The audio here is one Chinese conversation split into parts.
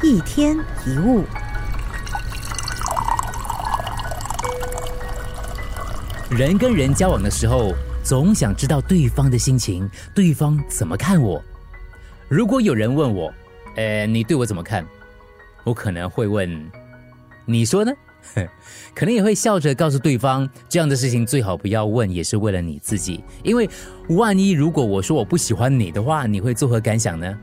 一天一物。人跟人交往的时候，总想知道对方的心情，对方怎么看我。如果有人问我，呃，你对我怎么看？我可能会问，你说呢？可能也会笑着告诉对方，这样的事情最好不要问，也是为了你自己。因为万一如果我说我不喜欢你的话，你会作何感想呢？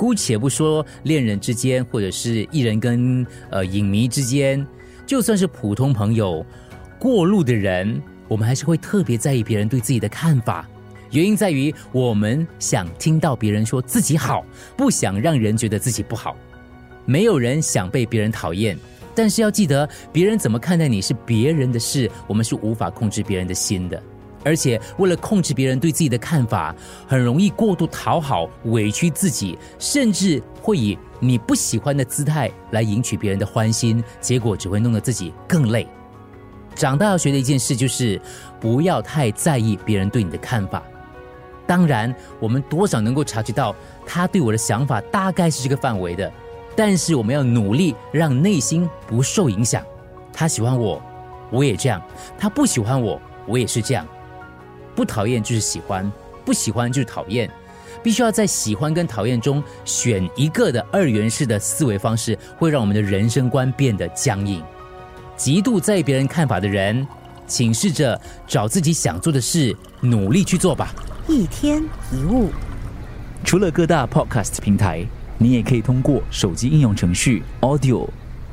姑且不说恋人之间，或者是艺人跟呃影迷之间，就算是普通朋友。过路的人，我们还是会特别在意别人对自己的看法。原因在于，我们想听到别人说自己好，不想让人觉得自己不好。没有人想被别人讨厌，但是要记得，别人怎么看待你是别人的事，我们是无法控制别人的心的。而且，为了控制别人对自己的看法，很容易过度讨好、委屈自己，甚至会以你不喜欢的姿态来赢取别人的欢心，结果只会弄得自己更累。长大要学的一件事就是，不要太在意别人对你的看法。当然，我们多少能够察觉到他对我的想法大概是这个范围的，但是我们要努力让内心不受影响。他喜欢我，我也这样；他不喜欢我，我也是这样。不讨厌就是喜欢，不喜欢就是讨厌。必须要在喜欢跟讨厌中选一个的二元式的思维方式，会让我们的人生观变得僵硬。极度在意别人看法的人，请试着找自己想做的事，努力去做吧。一天一物，除了各大 podcast 平台，你也可以通过手机应用程序 Audio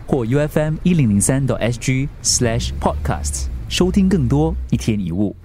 或 U F M 一零零三 SG slash podcasts 收听更多一天一物。